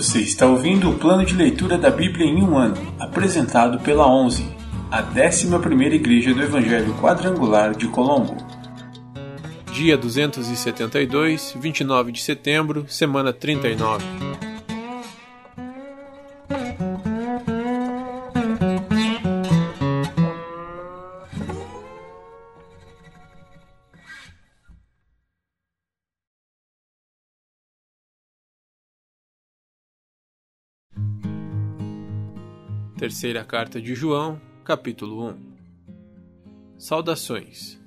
Você está ouvindo o plano de leitura da Bíblia em um ano, apresentado pela 11, a 11ª Igreja do Evangelho Quadrangular de Colombo. Dia 272, 29 de setembro, semana 39. Terceira carta de João, capítulo 1 Saudações.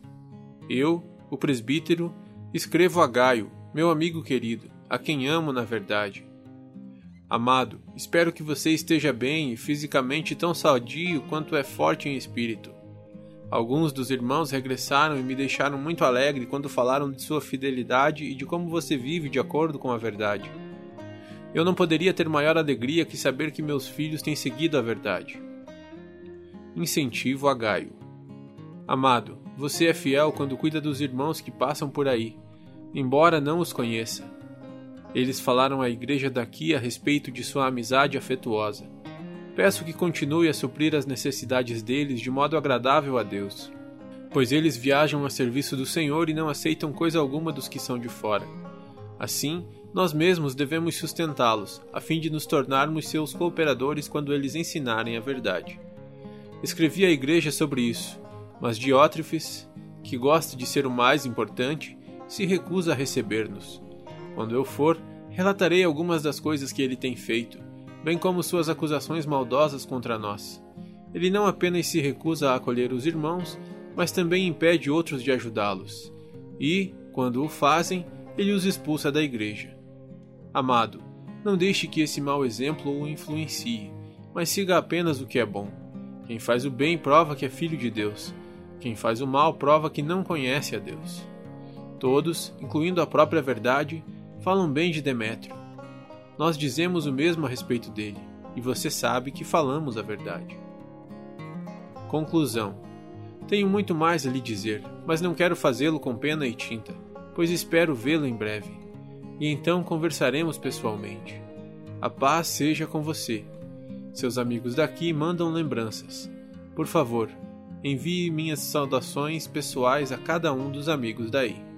Eu, o presbítero, escrevo a Gaio, meu amigo querido, a quem amo na verdade. Amado, espero que você esteja bem e fisicamente tão sadio quanto é forte em espírito. Alguns dos irmãos regressaram e me deixaram muito alegre quando falaram de sua fidelidade e de como você vive de acordo com a verdade. Eu não poderia ter maior alegria que saber que meus filhos têm seguido a verdade. Incentivo a Gaio. Amado, você é fiel quando cuida dos irmãos que passam por aí, embora não os conheça. Eles falaram à igreja daqui a respeito de sua amizade afetuosa. Peço que continue a suprir as necessidades deles de modo agradável a Deus, pois eles viajam a serviço do Senhor e não aceitam coisa alguma dos que são de fora. Assim, nós mesmos devemos sustentá-los, a fim de nos tornarmos seus cooperadores quando eles ensinarem a verdade. Escrevi à igreja sobre isso, mas Diótrefes, que gosta de ser o mais importante, se recusa a receber-nos. Quando eu for, relatarei algumas das coisas que ele tem feito, bem como suas acusações maldosas contra nós. Ele não apenas se recusa a acolher os irmãos, mas também impede outros de ajudá-los. E, quando o fazem, ele os expulsa da igreja. Amado, não deixe que esse mau exemplo o influencie, mas siga apenas o que é bom. Quem faz o bem prova que é filho de Deus. Quem faz o mal prova que não conhece a Deus. Todos, incluindo a própria verdade, falam bem de Demétrio. Nós dizemos o mesmo a respeito dele, e você sabe que falamos a verdade. Conclusão: Tenho muito mais a lhe dizer, mas não quero fazê-lo com pena e tinta, pois espero vê-lo em breve e então conversaremos pessoalmente. A paz seja com você. Seus amigos daqui mandam lembranças. Por favor, envie minhas saudações pessoais a cada um dos amigos daí.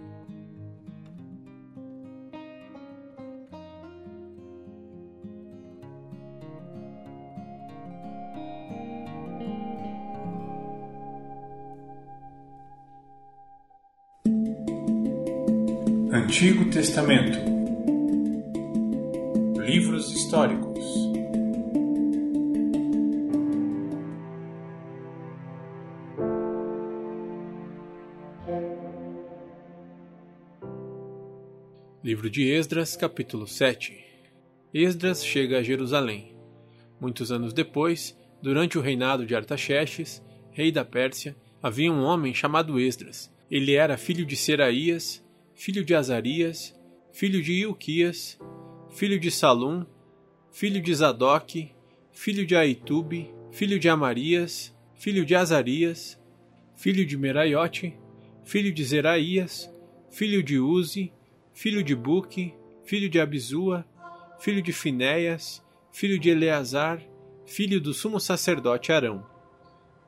Antigo Testamento Livros históricos Livro de Esdras, capítulo 7 Esdras chega a Jerusalém. Muitos anos depois, durante o reinado de Artaxerxes, rei da Pérsia, havia um homem chamado Esdras. Ele era filho de Seraías, filho de Azarias, filho de Ilquias, filho de Salum, filho de Zadok, filho de Aitube, filho de Amarias, filho de Azarias, filho de Meraiote, filho de Zeraías, filho de Uzi, filho de Buque, filho de Abizua, filho de Finéias, filho de Eleazar, filho do sumo sacerdote Arão.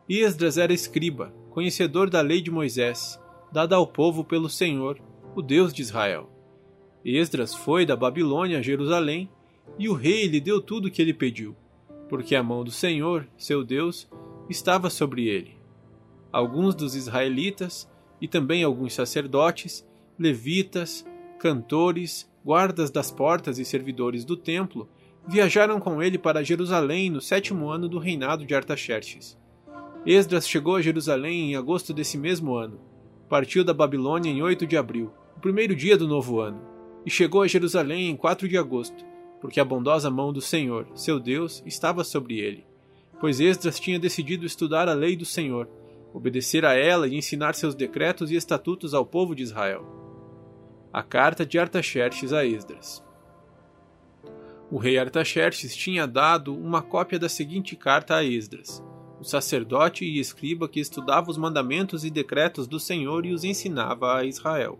Esdras era escriba, conhecedor da lei de Moisés, dada ao povo pelo Senhor, o Deus de Israel. Esdras foi da Babilônia a Jerusalém, e o rei lhe deu tudo o que ele pediu, porque a mão do Senhor, seu Deus, estava sobre ele. Alguns dos israelitas, e também alguns sacerdotes, levitas, cantores, guardas das portas e servidores do templo, viajaram com ele para Jerusalém no sétimo ano do reinado de Artaxerxes. Esdras chegou a Jerusalém em agosto desse mesmo ano. Partiu da Babilônia em 8 de abril o primeiro dia do novo ano, e chegou a Jerusalém em 4 de agosto, porque a bondosa mão do Senhor, seu Deus, estava sobre ele. Pois Esdras tinha decidido estudar a lei do Senhor, obedecer a ela e ensinar seus decretos e estatutos ao povo de Israel. A carta de Artaxerxes a Esdras. O rei Artaxerxes tinha dado uma cópia da seguinte carta a Esdras, o sacerdote e escriba que estudava os mandamentos e decretos do Senhor e os ensinava a Israel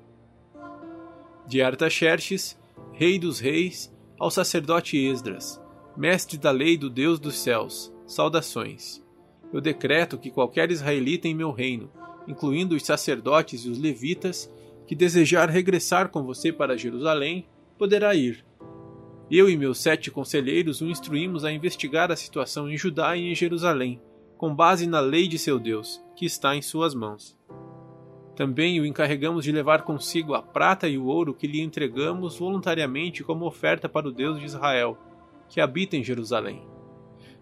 de Artaxerxes, rei dos reis, ao sacerdote Esdras, mestre da lei do Deus dos céus, saudações. Eu decreto que qualquer israelita em meu reino, incluindo os sacerdotes e os levitas, que desejar regressar com você para Jerusalém, poderá ir. Eu e meus sete conselheiros o instruímos a investigar a situação em Judá e em Jerusalém, com base na lei de seu Deus, que está em suas mãos. Também o encarregamos de levar consigo a prata e o ouro que lhe entregamos voluntariamente como oferta para o Deus de Israel, que habita em Jerusalém.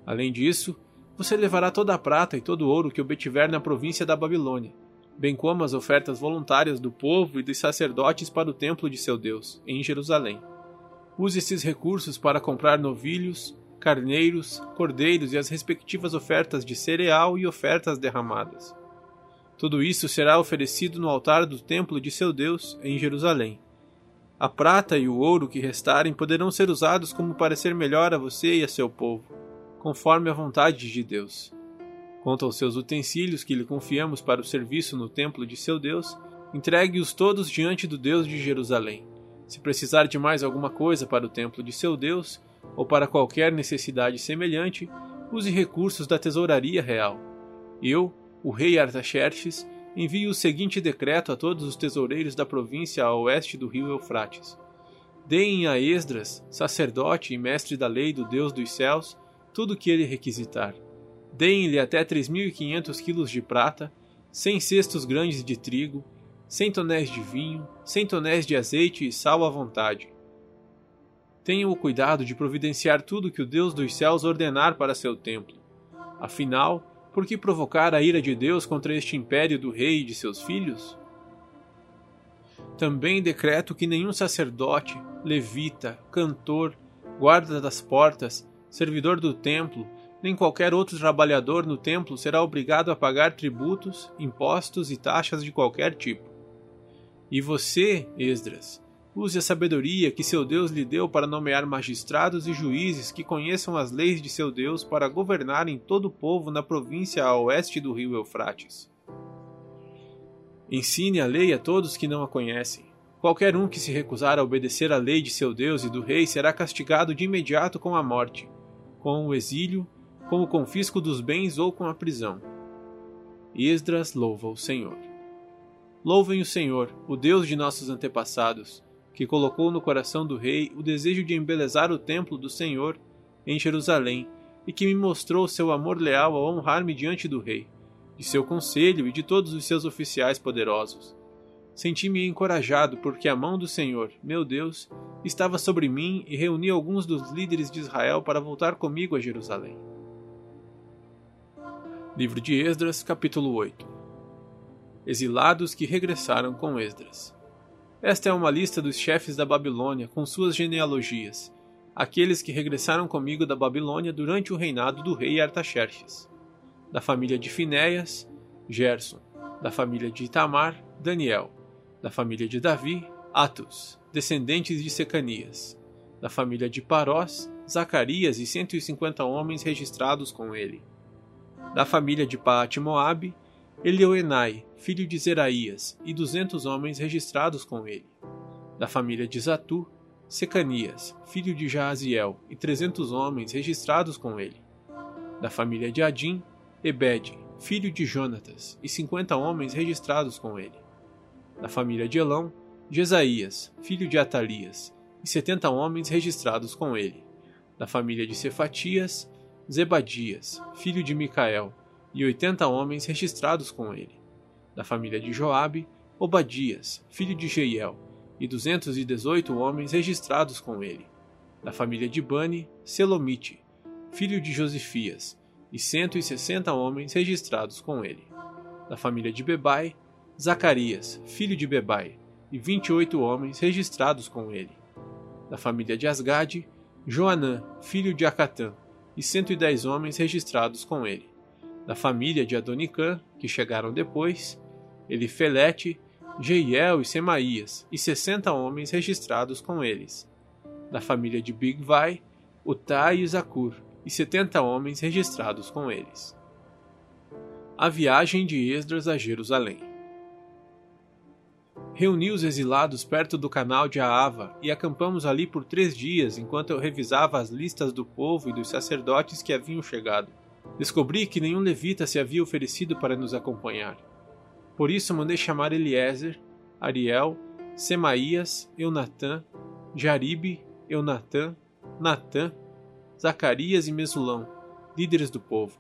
Além disso, você levará toda a prata e todo o ouro que obtiver na província da Babilônia, bem como as ofertas voluntárias do povo e dos sacerdotes para o templo de seu Deus, em Jerusalém. Use esses recursos para comprar novilhos, carneiros, cordeiros e as respectivas ofertas de cereal e ofertas derramadas. Tudo isso será oferecido no altar do templo de seu Deus, em Jerusalém. A prata e o ouro que restarem poderão ser usados como parecer melhor a você e a seu povo, conforme a vontade de Deus. Quanto aos seus utensílios que lhe confiamos para o serviço no templo de seu Deus, entregue-os todos diante do Deus de Jerusalém. Se precisar de mais alguma coisa para o templo de seu Deus, ou para qualquer necessidade semelhante, use recursos da tesouraria real. Eu, o rei Artaxerxes, envio o seguinte decreto a todos os tesoureiros da província a oeste do rio Eufrates. Deem a Esdras, sacerdote e mestre da lei do Deus dos céus, tudo o que ele requisitar. Deem-lhe até 3.500 quilos de prata, 100 cestos grandes de trigo, 100 tonéis de vinho, 100 tonéis de azeite e sal à vontade. Tenham o cuidado de providenciar tudo que o Deus dos céus ordenar para seu templo. Afinal, por que provocar a ira de Deus contra este império do rei e de seus filhos? Também decreto que nenhum sacerdote, levita, cantor, guarda das portas, servidor do templo, nem qualquer outro trabalhador no templo será obrigado a pagar tributos, impostos e taxas de qualquer tipo. E você, Esdras, Use a sabedoria que seu Deus lhe deu para nomear magistrados e juízes que conheçam as leis de seu Deus para governarem todo o povo na província a oeste do rio Eufrates. Ensine a lei a todos que não a conhecem. Qualquer um que se recusar a obedecer à lei de seu Deus e do rei será castigado de imediato com a morte, com o exílio, com o confisco dos bens ou com a prisão. Esdras louva o Senhor. Louvem o Senhor, o Deus de nossos antepassados, que colocou no coração do rei o desejo de embelezar o templo do Senhor em Jerusalém e que me mostrou seu amor leal ao honrar-me diante do rei, de seu conselho e de todos os seus oficiais poderosos. Senti-me encorajado porque a mão do Senhor, meu Deus, estava sobre mim e reuni alguns dos líderes de Israel para voltar comigo a Jerusalém. Livro de Esdras, capítulo 8 Exilados que regressaram com Esdras. Esta é uma lista dos chefes da Babilônia com suas genealogias, aqueles que regressaram comigo da Babilônia durante o reinado do rei Artaxerxes. Da família de Finéias, Gerson. Da família de Itamar, Daniel. Da família de Davi, Atos, descendentes de Secanias. Da família de Parós, Zacarias e 150 homens registrados com ele. Da família de Paate Moabe, Elioenai, filho de Zeraías, e duzentos homens registrados com ele. Da família de Zatu, Secanias, filho de Jaaziel, e trezentos homens registrados com ele. Da família de Adim, Ebed, filho de Jonatas, e cinquenta homens registrados com ele. Da família de Elão, Jesaías, filho de Atalias, e setenta homens registrados com ele. Da família de Cefatias, Zebadias, filho de Micael, e oitenta homens registrados com ele. Da família de Joabe, Obadias, filho de Jeiel, e duzentos e dezoito homens registrados com ele. Da família de Bani, Selomite, filho de Josifias, e cento e sessenta homens registrados com ele. Da família de Bebai, Zacarias, filho de Bebai, e vinte e oito homens registrados com ele. Da família de Asgade, Joanã, filho de Acatã, e cento e dez homens registrados com ele da família de Adonicã, que chegaram depois, Elifelete, Jeiel e Semaías, e sessenta homens registrados com eles. Da família de Bigvai, Utai e Zacur, e setenta homens registrados com eles. A viagem de Esdras a Jerusalém. Reuni os exilados perto do canal de Aava e acampamos ali por três dias enquanto eu revisava as listas do povo e dos sacerdotes que haviam chegado. Descobri que nenhum levita se havia oferecido para nos acompanhar. Por isso mandei chamar Eliezer, Ariel, Semaías, Eunatã, Jaribe, Eunatã, Natã, Zacarias e Mesulão, líderes do povo.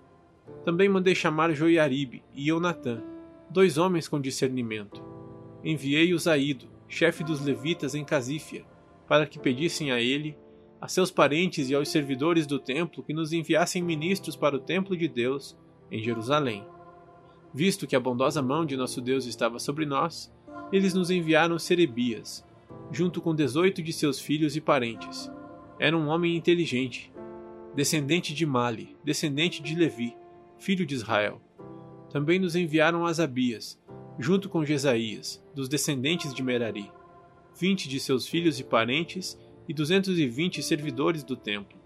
Também mandei chamar Joiaribe e Eunatã, dois homens com discernimento. Enviei-os a Ido, chefe dos levitas em Casífia, para que pedissem a ele, a seus parentes e aos servidores do templo que nos enviassem ministros para o templo de Deus em Jerusalém. Visto que a bondosa mão de nosso Deus estava sobre nós, eles nos enviaram Serebias, junto com dezoito de seus filhos e parentes. Era um homem inteligente, descendente de Mali, descendente de Levi, filho de Israel. Também nos enviaram Asabias, junto com Jesaías, dos descendentes de Merari, vinte de seus filhos e parentes e duzentos e vinte servidores do templo.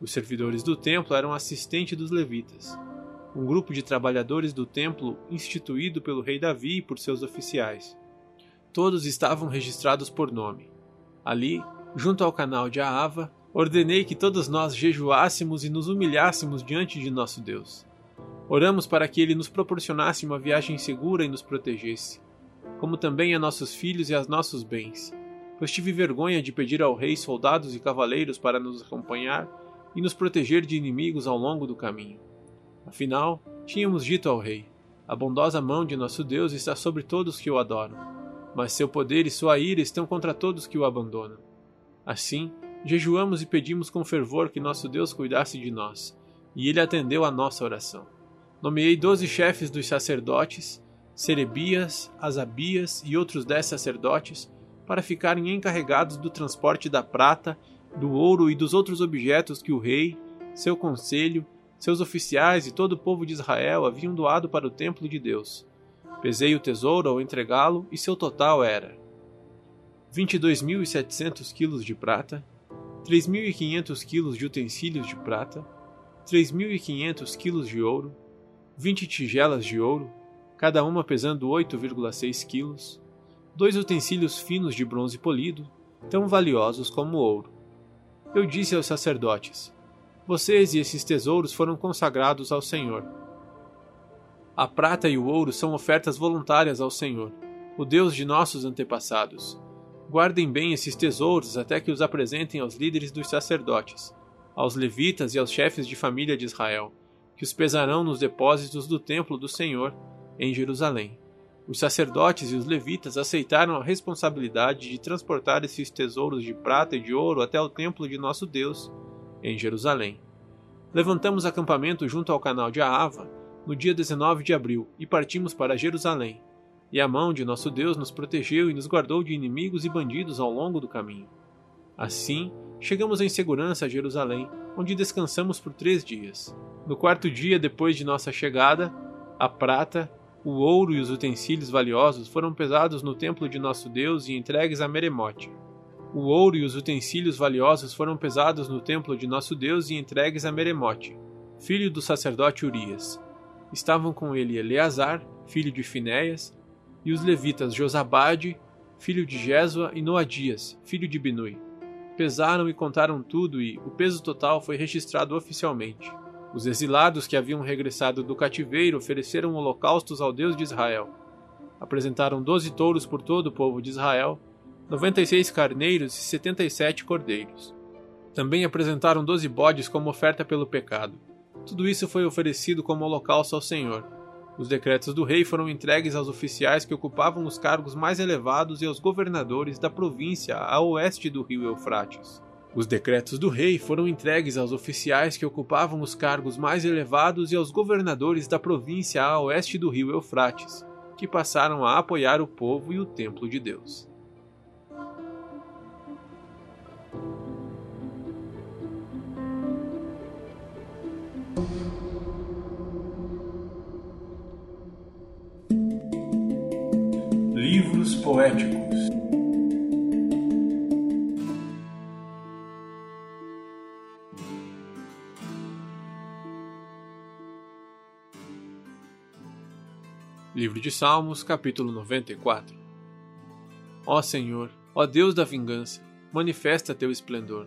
Os servidores do templo eram assistentes dos levitas, um grupo de trabalhadores do templo instituído pelo rei Davi e por seus oficiais. Todos estavam registrados por nome. Ali, junto ao canal de Aava, ordenei que todos nós jejuássemos e nos humilhássemos diante de nosso Deus. Oramos para que ele nos proporcionasse uma viagem segura e nos protegesse, como também a nossos filhos e a nossos bens, pois tive vergonha de pedir ao rei soldados e cavaleiros para nos acompanhar e nos proteger de inimigos ao longo do caminho. Afinal, tínhamos dito ao rei: A bondosa mão de nosso Deus está sobre todos que o adoram, mas seu poder e sua ira estão contra todos que o abandonam. Assim, jejuamos e pedimos com fervor que nosso Deus cuidasse de nós, e ele atendeu a nossa oração. Nomeei doze chefes dos sacerdotes, Serebias, Asabias e outros dez sacerdotes, para ficarem encarregados do transporte da prata, do ouro e dos outros objetos que o rei, seu conselho, seus oficiais e todo o povo de Israel haviam doado para o templo de Deus. Pesei o tesouro ao entregá-lo e seu total era 22.700 quilos de prata, 3.500 quilos de utensílios de prata, 3.500 quilos de ouro, 20 tigelas de ouro, cada uma pesando 8,6 quilos, dois utensílios finos de bronze polido, tão valiosos como ouro. Eu disse aos sacerdotes: Vocês e esses tesouros foram consagrados ao Senhor. A prata e o ouro são ofertas voluntárias ao Senhor, o Deus de nossos antepassados. Guardem bem esses tesouros até que os apresentem aos líderes dos sacerdotes, aos levitas e aos chefes de família de Israel que os pesarão nos depósitos do templo do Senhor, em Jerusalém. Os sacerdotes e os levitas aceitaram a responsabilidade de transportar esses tesouros de prata e de ouro até o templo de nosso Deus, em Jerusalém. Levantamos acampamento junto ao canal de Aava no dia 19 de abril e partimos para Jerusalém. E a mão de nosso Deus nos protegeu e nos guardou de inimigos e bandidos ao longo do caminho. Assim, chegamos em segurança a Jerusalém, onde descansamos por três dias. No quarto dia depois de nossa chegada, a prata, o ouro e os utensílios valiosos foram pesados no templo de nosso Deus e entregues a Meremote. O ouro e os utensílios valiosos foram pesados no templo de nosso Deus e entregues a Meremote, filho do sacerdote Urias. Estavam com ele Eleazar, filho de Finéias, e os levitas Josabade, filho de Jesua, e Noadias, filho de Binui. Pesaram e contaram tudo e o peso total foi registrado oficialmente. Os exilados que haviam regressado do cativeiro ofereceram holocaustos ao Deus de Israel. Apresentaram doze touros por todo o povo de Israel, noventa e seis carneiros e setenta e sete cordeiros. Também apresentaram doze bodes como oferta pelo pecado. Tudo isso foi oferecido como holocausto ao Senhor. Os decretos do rei foram entregues aos oficiais que ocupavam os cargos mais elevados e aos governadores da província a oeste do rio Eufrates. Os decretos do rei foram entregues aos oficiais que ocupavam os cargos mais elevados e aos governadores da província a oeste do rio Eufrates, que passaram a apoiar o povo e o templo de Deus. Livros poéticos Livro de Salmos, capítulo 94 Ó Senhor, ó Deus da vingança, manifesta teu esplendor.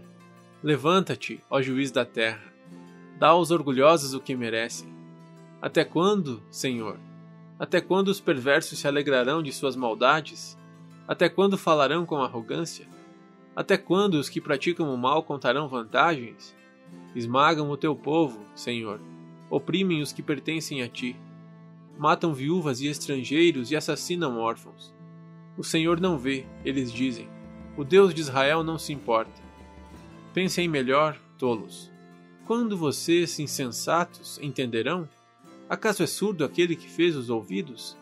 Levanta-te, ó juiz da terra. Dá aos orgulhosos o que merecem. Até quando, Senhor? Até quando os perversos se alegrarão de suas maldades? Até quando falarão com arrogância? Até quando os que praticam o mal contarão vantagens? Esmagam o teu povo, Senhor, oprimem os que pertencem a ti. Matam viúvas e estrangeiros e assassinam órfãos. O Senhor não vê, eles dizem. O Deus de Israel não se importa. Pensem melhor, tolos. Quando vocês, insensatos, entenderão? Acaso é surdo aquele que fez os ouvidos?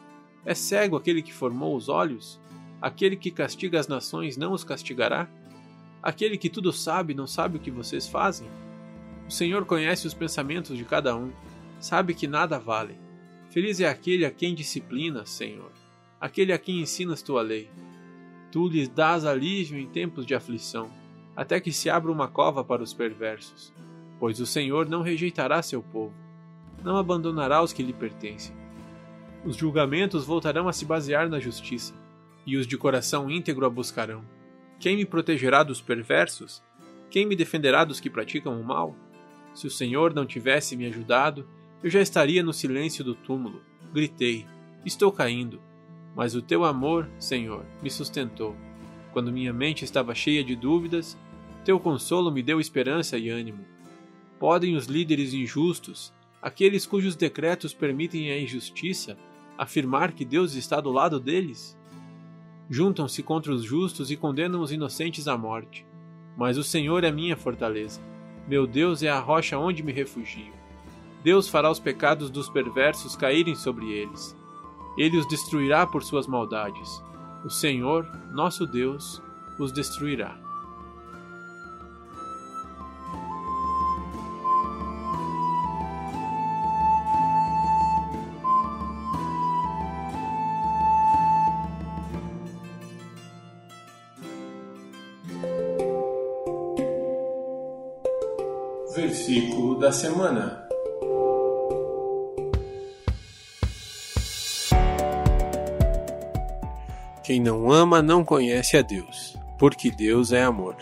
É cego aquele que formou os olhos? Aquele que castiga as nações não os castigará? Aquele que tudo sabe não sabe o que vocês fazem? O Senhor conhece os pensamentos de cada um, sabe que nada vale. Feliz é aquele a quem disciplinas, Senhor, aquele a quem ensinas tua lei. Tu lhes dás alívio em tempos de aflição, até que se abra uma cova para os perversos. Pois o Senhor não rejeitará seu povo, não abandonará os que lhe pertencem. Os julgamentos voltarão a se basear na justiça, e os de coração íntegro a buscarão. Quem me protegerá dos perversos? Quem me defenderá dos que praticam o mal? Se o Senhor não tivesse me ajudado, eu já estaria no silêncio do túmulo. Gritei: Estou caindo. Mas o teu amor, Senhor, me sustentou. Quando minha mente estava cheia de dúvidas, teu consolo me deu esperança e ânimo. Podem os líderes injustos, aqueles cujos decretos permitem a injustiça, afirmar que Deus está do lado deles? Juntam-se contra os justos e condenam os inocentes à morte. Mas o Senhor é minha fortaleza. Meu Deus é a rocha onde me refugio. Deus fará os pecados dos perversos caírem sobre eles. Ele os destruirá por suas maldades. O Senhor, nosso Deus, os destruirá. Versículo da semana. Quem não ama não conhece a Deus, porque Deus é amor.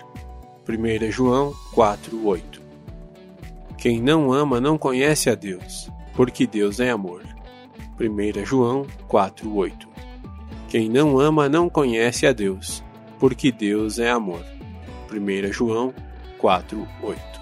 1 João 4:8. Quem não ama não conhece a Deus, porque Deus é amor. 1 João 4:8. Quem não ama não conhece a Deus, porque Deus é amor. 1 João 4:8.